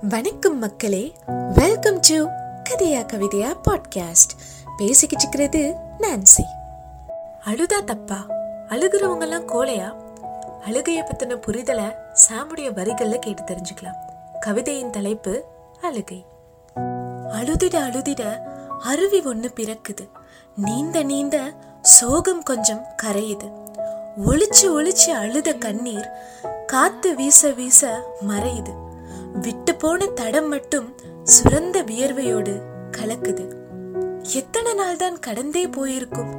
வணக்கம் மக்களே. Welcome to கதையா கவிதையா பாட்காஸ்ட் பேசிக்கிட்டு இருக்கிறது நான்சி அழுதா தப்பா? அழுகிறவங்க எல்லாம் கோலையா அழுகைய பத்தின புரிதலை சாமுடைய வரிகள்ல கேட்டு தெரிஞ்சுக்கலாம். கவிதையின் தலைப்பு அழுகை. அழுதிட அழுதிட அருவி ஒண்ணு பிறக்குது. நீந்த நீந்த சோகம் கொஞ்சம் கரையுது. ஒளிச்சு ஒளிச்சு அழுத கண்ணீர் காத்து வீச வீச மறையுது. விட்டு போன தடம் மட்டும் சுரந்த வியர்வையோடு கலக்குது. எத்தனை நாள் தான் கடந்தே போயிருக்கும்.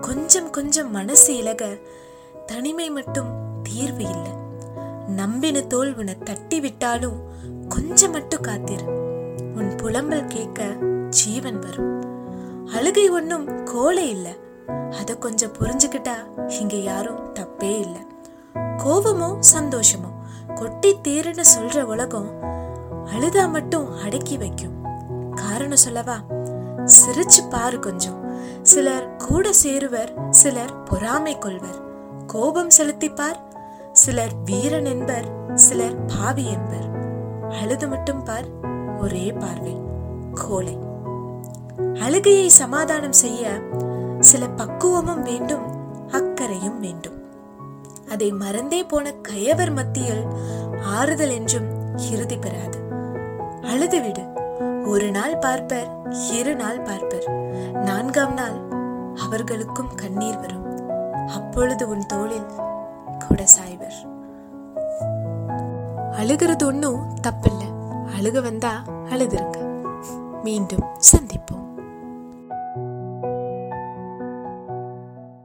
கொஞ்சம் கொஞ்சம் மனசு இலக தனிமை மட்டும் தீர்வு இல்லை. நம்பின தோல் உன தட்டி விட்டாலும் கொஞ்சம் மட்டும் காத்திரு. உன் புலம்பல் கேட்க ஜீவன் வரும். அழுகை ஒன்றும் கோலை இல்லை. அதை கொஞ்சம் புரிஞ்சுக்கிட்டா இங்க யாரும் தப்பே இல்லை. கோபமோ சந்தோஷமோ? கொட்டி தீருன்னு சொல்ற உலகம் அழுதா மட்டும் அடக்கி வைக்கும். காரணம் சொல்லவா? சிரிச்சு பாரு கொஞ்சம். சிலர் கூட சேருவர் சிலர் பொறாமை கொள்வர். கோபம் செலுத்திப்பார் சிலர் வீரன் என்பர் சிலர் பாவி என்பர். அழுது மட்டும் பார் ஒரே பார்வை கோலை அழுகையை சமாதானம் செய்ய சில பக்குவமும் வேண்டும் அக்கறையும் வேண்டும். அதை மறந்தே போன கயவர் மத்தியில் ஆறுதல் என்றும் இறுதி பெறாது. அழுதுவிடு ஒரு நாள் பார்ப்பர் இரு நாள் பார்ப்பர். நான்காம் நாள் அவர்களுக்கும் கண்ணீர் வரும். அப்பொழுது உன் தோளில் கூட சாய்வர். அழுகிறது ஒன்றும் தப்பில்லை. அழுக வந்தா அழுதுருங்க மீண்டும் சந்திப்போம்.